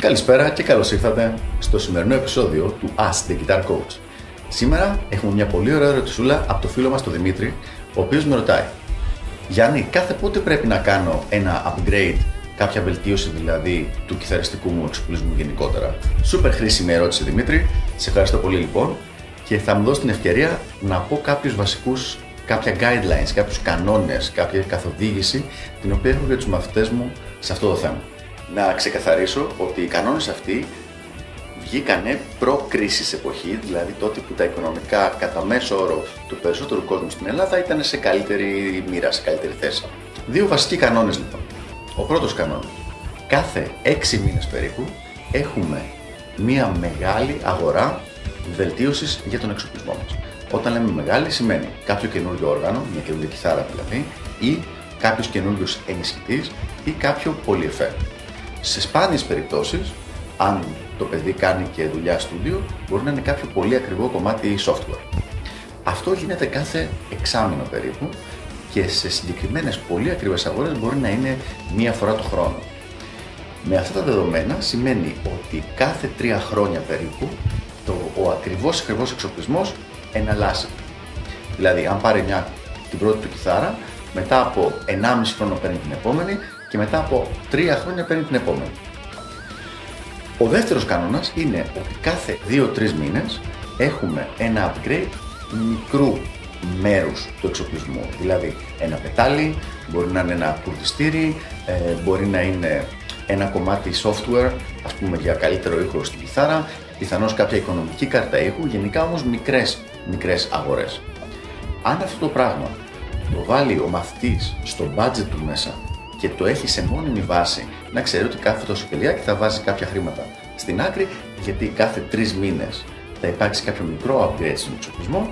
Καλησπέρα και καλώς ήρθατε στο σημερινό επεισόδιο του Ask the Guitar Coach. Σήμερα έχουμε μια πολύ ωραία ερωτησούλα από το φίλο μας τον Δημήτρη, ο οποίος με ρωτάει Γιάννη, κάθε πότε πρέπει να κάνω ένα upgrade, κάποια βελτίωση δηλαδή του κιθαριστικού μου εξοπλισμού γενικότερα; Σούπερ χρήσιμη ερώτηση Δημήτρη, σε ευχαριστώ πολύ λοιπόν και θα μου δώσει την ευκαιρία να πω κάποιους βασικούς κάποια guidelines, κάποιους κανόνες, κάποια καθοδήγηση την οποία έχω για τους μαθητές μου σε αυτό το θέμα. Να ξεκαθαρίσω ότι οι κανόνες αυτοί βγήκανε προ-κρίσης εποχή, δηλαδή τότε που τα οικονομικά κατά μέσο όρο του περισσότερου κόσμου στην Ελλάδα ήταν σε καλύτερη μοίρα, σε καλύτερη θέση. Δύο βασικοί κανόνες λοιπόν. Ο πρώτος κανόνας. Κάθε έξι μήνες περίπου έχουμε μία μεγάλη αγορά βελτίωσης για τον εξοπλισμό μας. Όταν λέμε μεγάλη σημαίνει κάποιο καινούριο όργανο, μια καινούργια κιθάρα δηλαδή, ή κάποιος καινούριο ενισχυτής ή κάποιο πολυεφέ. Σε σπάνιες περιπτώσεις, αν το παιδί κάνει και δουλειά στούντιο, μπορεί να είναι κάποιο πολύ ακριβό κομμάτι software. Αυτό γίνεται κάθε εξάμεινο περίπου και σε συγκεκριμένες πολύ ακριβές αγορές μπορεί να είναι μία φορά το χρόνο. Με αυτά τα δεδομένα σημαίνει ότι κάθε τρία χρόνια περίπου το, ο ακριβώς ακριβώς εξοπλισμός εναλλάσσεται. Δηλαδή, αν πάρει μια, την πρώτη του κιθάρα, μετά από 1,5 χρόνο παίρνει την επόμενη και μετά από 3 χρόνια παίρνει την επόμενη. Ο δεύτερος κανόνας είναι ότι κάθε 2-3 μήνες έχουμε ένα upgrade μικρού μέρους του εξοπλισμού. Δηλαδή ένα πετάλι, μπορεί να είναι ένα κουρδιστήρι, ε, μπορεί να είναι ένα κομμάτι software, ας πούμε για καλύτερο ήχο στην κιθάρα, πιθανώς κάποια οικονομική κάρτα ήχου, γενικά όμως μικρές, μικρές αγορές. Αν αυτό το πράγμα το βάλει ο μαθητής στο budget του μέσα και το έχει σε μόνιμη βάση να ξέρει ότι κάθε τόσο και θα βάζει κάποια χρήματα στην άκρη γιατί κάθε τρεις μήνες θα υπάρξει κάποιο μικρό upgrade στον εξοπλισμό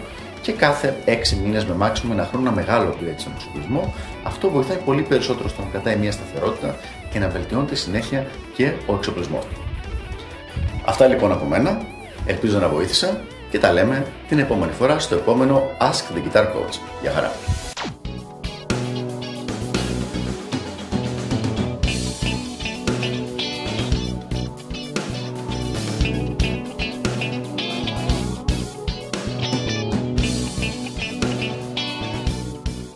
και κάθε 6 μήνες με maximum ένα χρόνο ένα μεγάλο upgrade στον εξοπλισμό. Αυτό βοηθάει πολύ περισσότερο στο να κρατάει μια σταθερότητα και να βελτιώνεται συνέχεια και ο εξοπλισμός του. Αυτά λοιπόν από μένα. Ελπίζω να βοήθησα και τα λέμε την επόμενη φορά στο επόμενο Ask the Guitar Coach. Γεια χαρά!